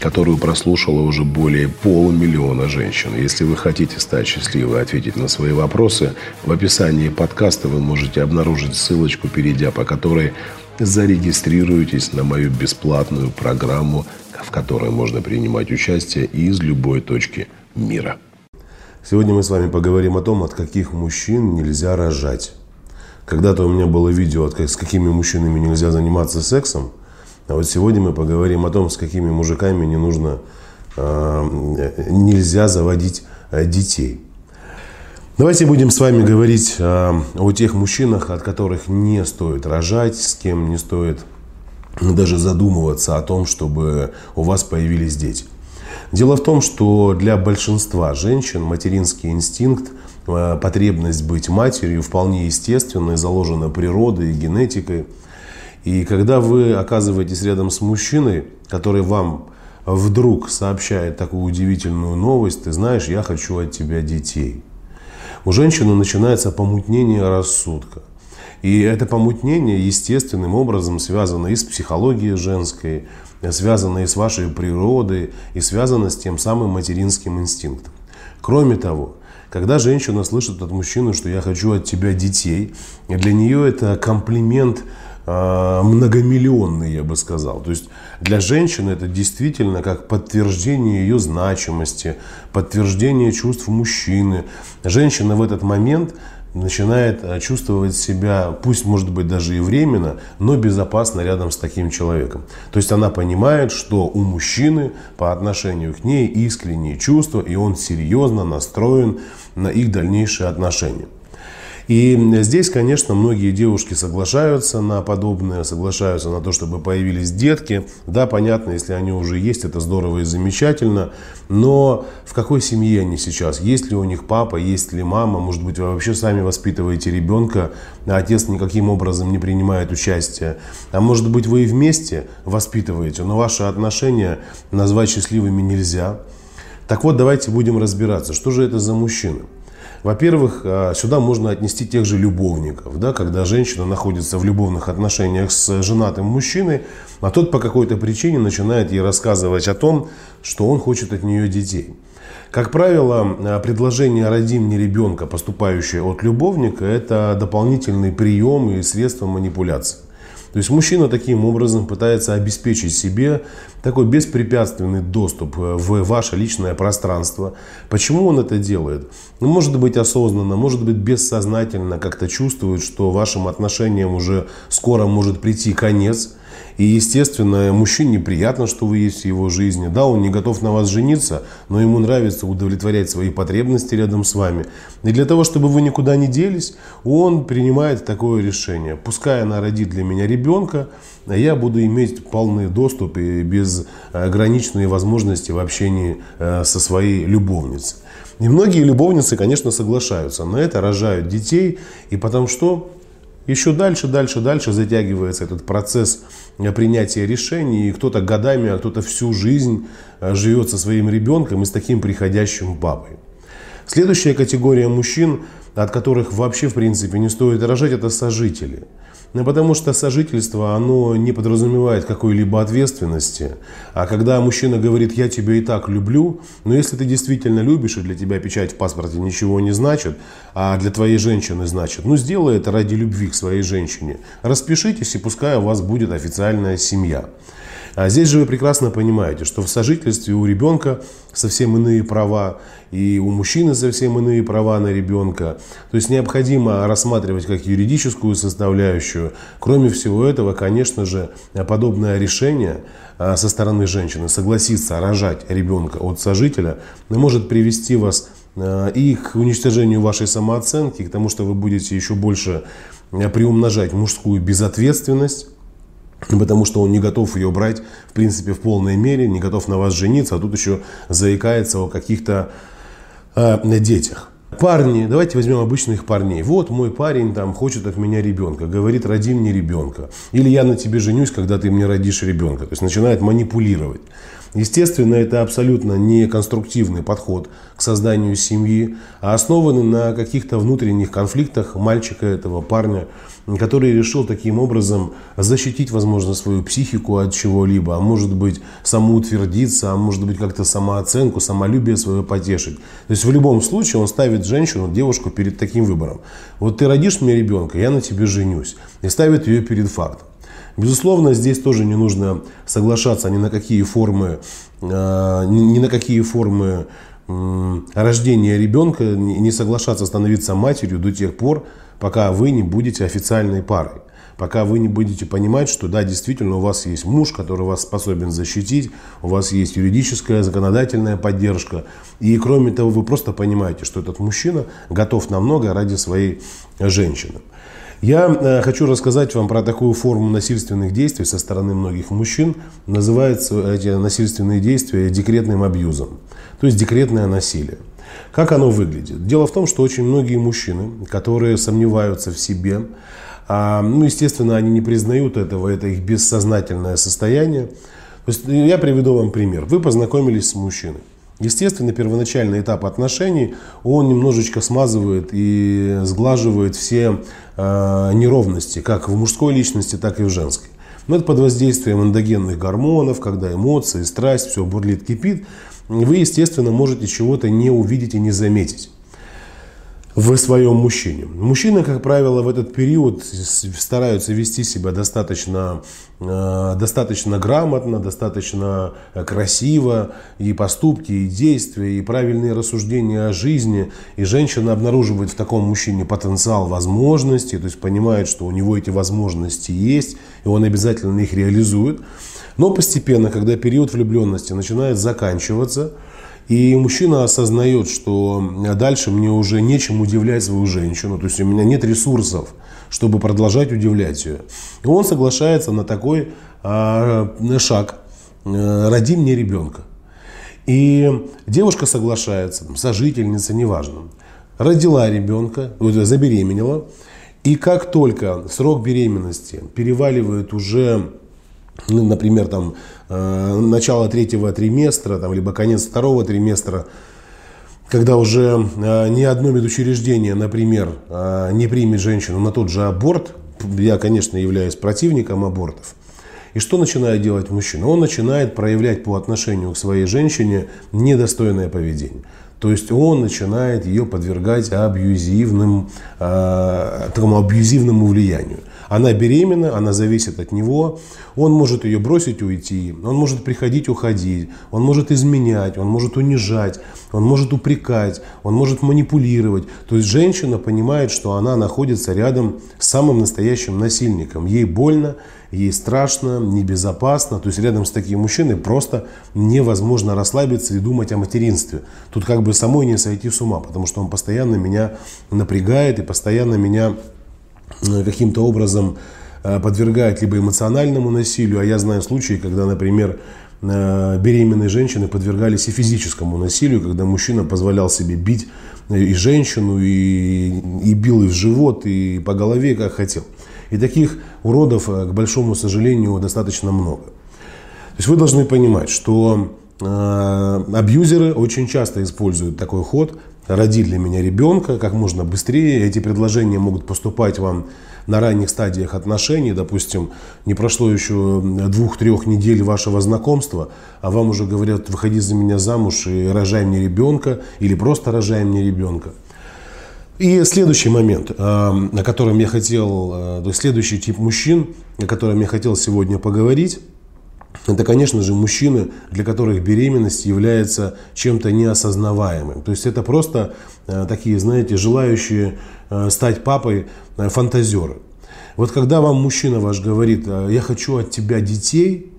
которую прослушало уже более полумиллиона женщин. Если вы хотите стать счастливой и ответить на свои вопросы, в описании подкаста вы можете обнаружить ссылочку, перейдя по которой зарегистрируйтесь на мою бесплатную программу, в которой можно принимать участие из любой точки мира. Сегодня мы с вами поговорим о том, от каких мужчин нельзя рожать. Когда-то у меня было видео, с какими мужчинами нельзя заниматься сексом. А вот сегодня мы поговорим о том, с какими мужиками не нужно, а, нельзя заводить а, детей. Давайте будем с вами говорить а, о тех мужчинах, от которых не стоит рожать, с кем не стоит даже задумываться о том, чтобы у вас появились дети. Дело в том, что для большинства женщин материнский инстинкт, потребность быть матерью вполне естественна и заложена природой и генетикой – и когда вы оказываетесь рядом с мужчиной, который вам вдруг сообщает такую удивительную новость, ты знаешь, я хочу от тебя детей. У женщины начинается помутнение рассудка. И это помутнение естественным образом связано и с психологией женской, связано и с вашей природой, и связано с тем самым материнским инстинктом. Кроме того, когда женщина слышит от мужчины, что я хочу от тебя детей, для нее это комплимент многомиллионный, я бы сказал. То есть для женщины это действительно как подтверждение ее значимости, подтверждение чувств мужчины. Женщина в этот момент начинает а, чувствовать себя, пусть может быть даже и временно, но безопасно рядом с таким человеком. То есть она понимает, что у мужчины по отношению к ней искренние чувства, и он серьезно настроен на их дальнейшие отношения. И здесь, конечно, многие девушки соглашаются на подобное, соглашаются на то, чтобы появились детки. Да, понятно, если они уже есть, это здорово и замечательно. Но в какой семье они сейчас? Есть ли у них папа, есть ли мама? Может быть, вы вообще сами воспитываете ребенка, а отец никаким образом не принимает участие. А может быть, вы и вместе воспитываете, но ваши отношения назвать счастливыми нельзя. Так вот, давайте будем разбираться, что же это за мужчина. Во-первых, а, сюда можно отнести тех же любовников, да, когда женщина находится в любовных отношениях с женатым мужчиной, а тот по какой-то причине начинает ей рассказывать о том, что он хочет от нее детей. Как правило, а, предложение «роди мне ребенка», поступающее от любовника, это дополнительный прием и средство манипуляции. То есть мужчина таким образом пытается обеспечить себе такой беспрепятственный доступ э, в ваше личное пространство. Почему он это делает? Ну, может быть осознанно, может быть бессознательно как-то чувствует, что вашим отношениям уже скоро может прийти конец. И, естественно, мужчине приятно, что вы есть в его жизни. Да, он не готов на вас жениться, но ему нравится удовлетворять свои потребности рядом с вами. И для того, чтобы вы никуда не делись, он принимает такое решение. Пускай она родит для меня ребенка, а я буду иметь полный доступ и безграничные возможности в общении э, со своей любовницей. И многие любовницы, конечно, соглашаются на это, рожают детей, и потому что еще дальше, дальше, дальше затягивается этот процесс принятия решений. И кто-то годами, а кто-то всю жизнь э, живет со своим ребенком и с таким приходящим папой. Следующая категория мужчин, от которых вообще в принципе не стоит рожать, это сожители. Ну, потому что сожительство, оно не подразумевает какой-либо ответственности. А когда мужчина говорит, я тебя и так люблю, но если ты действительно любишь, и для тебя печать в паспорте ничего не значит, а для твоей женщины значит, ну сделай это ради любви к своей женщине. Распишитесь, и пускай у вас будет официальная семья. А здесь же вы прекрасно понимаете, что в сожительстве у ребенка совсем иные права, и у мужчины совсем иные права на ребенка. То есть необходимо рассматривать как юридическую составляющую. Кроме всего этого, конечно же, подобное решение а, со стороны женщины согласиться рожать ребенка от сожителя может привести вас а, и к уничтожению вашей самооценки, к тому, что вы будете еще больше приумножать мужскую безответственность, потому что он не готов ее брать, в принципе, в полной мере, не готов на вас жениться, а тут еще заикается о каких-то э, детях. Парни, давайте возьмем обычных парней. Вот мой парень там хочет от меня ребенка, говорит, роди мне ребенка. Или я на тебе женюсь, когда ты мне родишь ребенка. То есть начинает манипулировать. Естественно, это абсолютно не конструктивный подход к созданию семьи, а основанный на каких-то внутренних конфликтах мальчика этого парня, который решил таким образом защитить, возможно, свою психику от чего-либо, а может быть самоутвердиться, а может быть как-то самооценку, самолюбие свое потешить. То есть в любом случае он ставит женщину, девушку перед таким выбором. Вот ты родишь мне ребенка, я на тебе женюсь. И ставит ее перед фактом. Безусловно, здесь тоже не нужно соглашаться ни на какие формы, э, ни на какие формы рождения ребенка, не соглашаться становиться матерью до тех пор, пока вы не будете официальной парой. Пока вы не будете понимать, что да, действительно у вас есть муж, который вас способен защитить, у вас есть юридическая, законодательная поддержка. И кроме того, вы просто понимаете, что этот мужчина готов на многое ради своей женщины. Я э, хочу рассказать вам про такую форму насильственных действий со стороны многих мужчин. Называются эти насильственные действия декретным абьюзом, то есть декретное насилие. Как оно выглядит? Дело в том, что очень многие мужчины, которые сомневаются в себе, а, ну, естественно, они не признают этого, это их бессознательное состояние. То есть я приведу вам пример. Вы познакомились с мужчиной. Естественно, первоначальный этап отношений, он немножечко смазывает и сглаживает все э, неровности, как в мужской личности, так и в женской. Но это под воздействием эндогенных гормонов, когда эмоции, страсть, все бурлит, кипит, вы, естественно, можете чего-то не увидеть и не заметить в своем мужчине. Мужчины, как правило, в этот период стараются вести себя достаточно, э, достаточно грамотно, достаточно красиво. И поступки, и действия, и правильные рассуждения о жизни. И женщина обнаруживает в таком мужчине потенциал возможностей, то есть понимает, что у него эти возможности есть, и он обязательно их реализует. Но постепенно, когда период влюбленности начинает заканчиваться – и мужчина осознает, что дальше мне уже нечем удивлять свою женщину, то есть у меня нет ресурсов, чтобы продолжать удивлять ее. И он соглашается на такой а, шаг. Э, Роди мне ребенка. И девушка соглашается, сожительница, неважно. Родила ребенка, забеременела. И как только срок беременности переваливает уже ну, например, там, э, начало третьего триместра, там, либо конец второго триместра, когда уже э, ни одно медучреждение, например, э, не примет женщину на тот же аборт, я, конечно, являюсь противником абортов, и что начинает делать мужчина? Он начинает проявлять по отношению к своей женщине недостойное поведение. То есть он начинает ее подвергать абьюзивным, э, такому абьюзивному влиянию. Она беременна, она зависит от него. Он может ее бросить, уйти. Он может приходить, уходить. Он может изменять, он может унижать, он может упрекать, он может манипулировать. То есть женщина понимает, что она находится рядом с самым настоящим насильником. Ей больно, ей страшно, небезопасно. То есть рядом с таким мужчиной просто невозможно расслабиться и думать о материнстве. Тут как бы самой не сойти с ума, потому что он постоянно меня напрягает и постоянно меня Э, каким-то образом э, подвергает либо эмоциональному насилию, а я знаю случаи, когда, например, э, беременные женщины подвергались и физическому насилию, когда мужчина позволял себе бить и женщину, и, и бил и в живот, и по голове, как хотел. И таких уродов, к большому сожалению, достаточно много. То есть вы должны понимать, что э, абьюзеры очень часто используют такой ход, роди для меня ребенка как можно быстрее. Эти предложения могут поступать вам на ранних стадиях отношений, допустим, не прошло еще двух-трех недель вашего знакомства, а вам уже говорят, выходи за меня замуж и рожай мне ребенка, или просто рожай мне ребенка. И следующий момент, э, о котором я хотел, э, то есть следующий тип мужчин, о котором я хотел сегодня поговорить, это, конечно же, мужчины, для которых беременность является чем-то неосознаваемым. То есть это просто э, такие, знаете, желающие э, стать папой э, фантазеры. Вот когда вам мужчина ваш говорит, я хочу от тебя детей,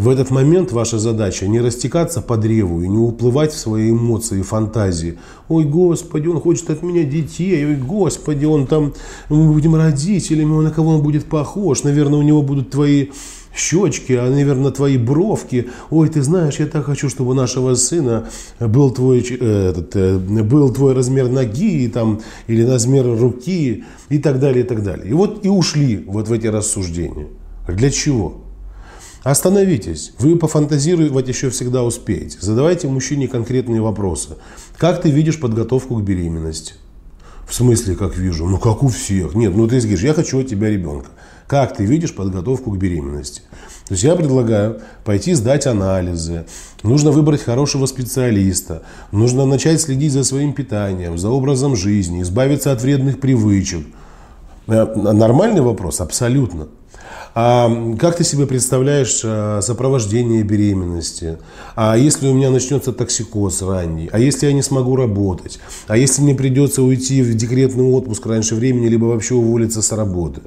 в этот момент ваша задача не растекаться по древу и не уплывать в свои эмоции и фантазии. Ой, Господи, он хочет от меня детей. Ой, Господи, он там, мы будем родителями, на кого он будет похож. Наверное, у него будут твои щечки, а, наверное, твои бровки. Ой, ты знаешь, я так хочу, чтобы у нашего сына был твой, э, этот, э, был твой размер ноги там, или размер руки и так далее, и так далее. И вот и ушли вот в эти рассуждения. Для чего? Остановитесь. Вы пофантазировать еще всегда успеете. Задавайте мужчине конкретные вопросы. Как ты видишь подготовку к беременности? В смысле, как вижу? Ну, как у всех. Нет, ну ты говоришь, я хочу от тебя ребенка. Как ты видишь подготовку к беременности? То есть я предлагаю пойти сдать анализы, нужно выбрать хорошего специалиста, нужно начать следить за своим питанием, за образом жизни, избавиться от вредных привычек. Э, нормальный вопрос? Абсолютно. А как ты себе представляешь а, сопровождение беременности? А если у меня начнется токсикоз ранний? А если я не смогу работать? А если мне придется уйти в декретный отпуск раньше времени, либо вообще уволиться с работы?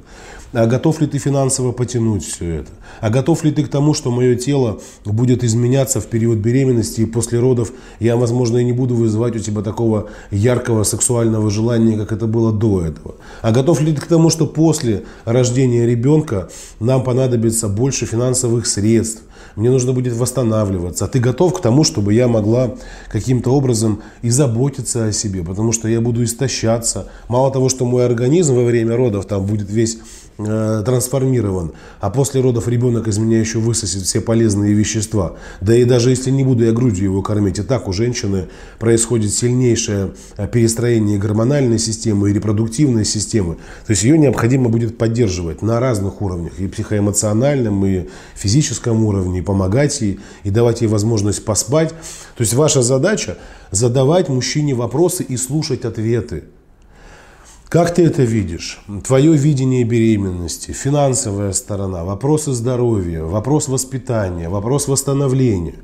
А готов ли ты финансово потянуть все это? А готов ли ты к тому, что мое тело будет изменяться в период беременности и после родов я, возможно, и не буду вызывать у тебя такого яркого сексуального желания, как это было до этого? А готов ли ты к тому, что после рождения ребенка нам понадобится больше финансовых средств, мне нужно будет восстанавливаться. А ты готов к тому, чтобы я могла каким-то образом и заботиться о себе, потому что я буду истощаться. Мало того, что мой организм во время родов там будет весь Э, трансформирован, а после родов ребенок из меня еще высосет все полезные вещества. Да и даже если не буду я грудью его кормить, и так у женщины происходит сильнейшее э, перестроение гормональной системы и репродуктивной системы. То есть ее необходимо будет поддерживать на разных уровнях, и психоэмоциональном, и физическом уровне, и помогать ей, и давать ей возможность поспать. То есть ваша задача задавать мужчине вопросы и слушать ответы. Как ты это видишь? Твое видение беременности, финансовая сторона, вопросы здоровья, вопрос воспитания, вопрос восстановления.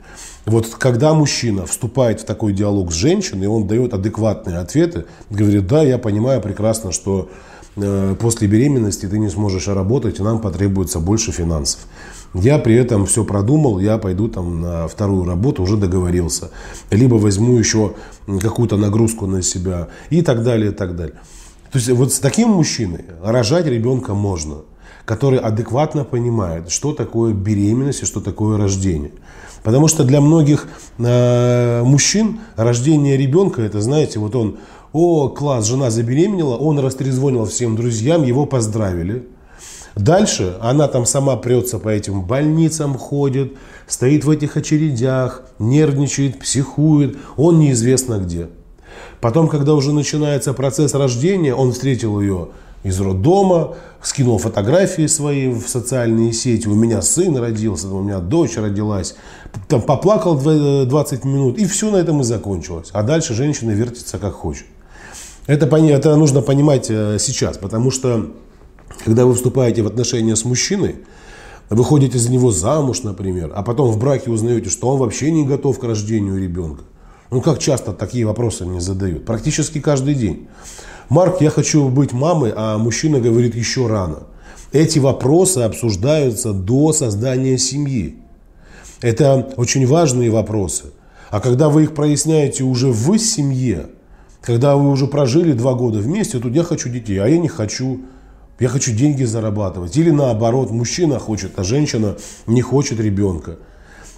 Вот когда мужчина вступает в такой диалог с женщиной, он дает адекватные ответы, говорит, да, я понимаю прекрасно, что э, после беременности ты не сможешь работать, и нам потребуется больше финансов. Я при этом все продумал, я пойду там на вторую работу, уже договорился. Либо возьму еще какую-то нагрузку на себя и так далее, и так далее. То есть вот с таким мужчиной рожать ребенка можно, который адекватно понимает, что такое беременность и что такое рождение. Потому что для многих э, мужчин рождение ребенка, это, знаете, вот он, о, класс, жена забеременела, он растрезвонил всем друзьям, его поздравили. Дальше она там сама прется по этим больницам, ходит, стоит в этих очередях, нервничает, психует, он неизвестно где. Потом, когда уже начинается процесс рождения, он встретил ее из роддома, скинул фотографии свои в социальные сети. У меня сын родился, у меня дочь родилась. Там поплакал 20 минут, и все на этом и закончилось. А дальше женщина вертится как хочет. Это, это нужно понимать э, сейчас, потому что когда вы вступаете в отношения с мужчиной, выходите за него замуж, например, а потом в браке узнаете, что он вообще не готов к рождению ребенка. Ну, как часто такие вопросы мне задают? Практически каждый день. Марк, я хочу быть мамой, а мужчина говорит еще рано. Эти вопросы обсуждаются до создания семьи. Это очень важные вопросы. А когда вы их проясняете уже в семье, когда вы уже прожили два года вместе, тут я хочу детей, а я не хочу. Я хочу деньги зарабатывать. Или наоборот, мужчина хочет, а женщина не хочет ребенка.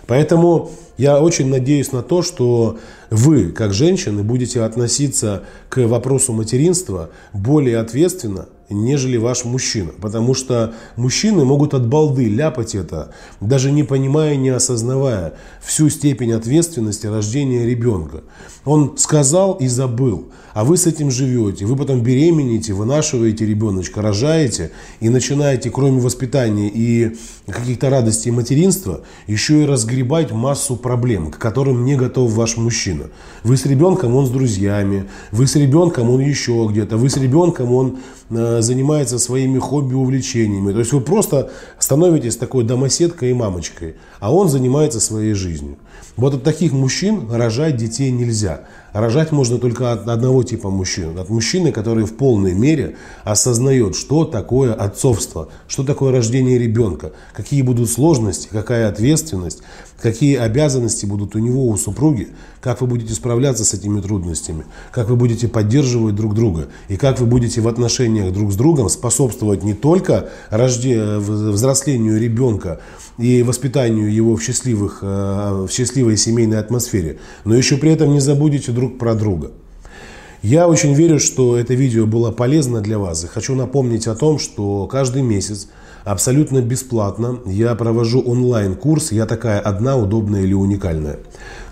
Поэтому я очень надеюсь на то, что вы, как женщины, будете относиться к вопросу материнства более ответственно, нежели ваш мужчина. Потому что мужчины могут от балды ляпать это, даже не понимая, не осознавая всю степень ответственности рождения ребенка. Он сказал и забыл, а вы с этим живете. Вы потом беременеете, вынашиваете ребеночка, рожаете и начинаете, кроме воспитания и каких-то радостей материнства, еще и разгребать массу проблем, к которым не готов ваш мужчина. Вы с ребенком, он с друзьями, вы с ребенком, он еще где-то, вы с ребенком, он э, занимается своими хобби, увлечениями. То есть вы просто становитесь такой домоседкой и мамочкой, а он занимается своей жизнью. Вот от таких мужчин рожать детей нельзя. Рожать можно только от одного типа мужчин. От мужчины, который в полной мере осознает, что такое отцовство, что такое рождение ребенка, какие будут сложности, какая ответственность, какие обязанности будут у него, у супруги, как вы будете справляться с этими трудностями, как вы будете поддерживать друг друга и как вы будете в отношениях друг с другом способствовать не только рожде... взрослению ребенка и воспитанию его в, счастливых, э, в счастливой семейной атмосфере, но еще при этом не забудете друг про друга. Я очень верю, что это видео было полезно для вас. И хочу напомнить о том, что каждый месяц абсолютно бесплатно я провожу онлайн-курс «Я такая одна, удобная или уникальная».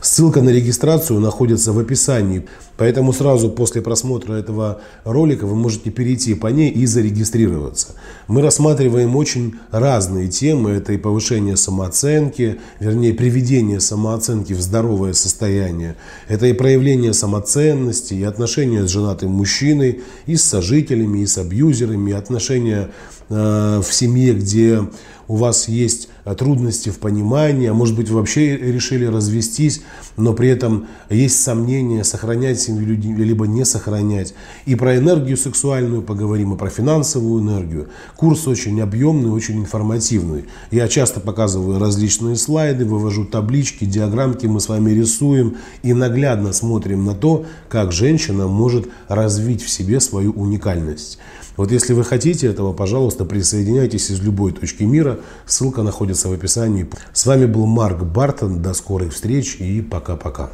Ссылка на регистрацию находится в описании, поэтому сразу после просмотра этого ролика вы можете перейти по ней и зарегистрироваться. Мы рассматриваем очень разные темы. Это и повышение самооценки, вернее приведение самооценки в здоровое состояние. Это и проявление самоценности, и отношения с женатым мужчиной, и с сожителями, и с абьюзерами, и отношения э, в семье, где у вас есть трудности в понимании, а может быть вообще решили развестись, но при этом есть сомнения, сохранять семью либо не сохранять. И про энергию сексуальную поговорим, и про финансовую энергию. Курс очень объемный, очень информативный. Я часто показываю различные слайды, вывожу таблички, диаграммки, мы с вами рисуем и наглядно смотрим на то, как женщина может развить в себе свою уникальность. Вот если вы хотите этого, пожалуйста, присоединяйтесь из любой точки мира. Ссылка находится в описании. С вами был Марк Бартон. До скорых встреч и пока-пока.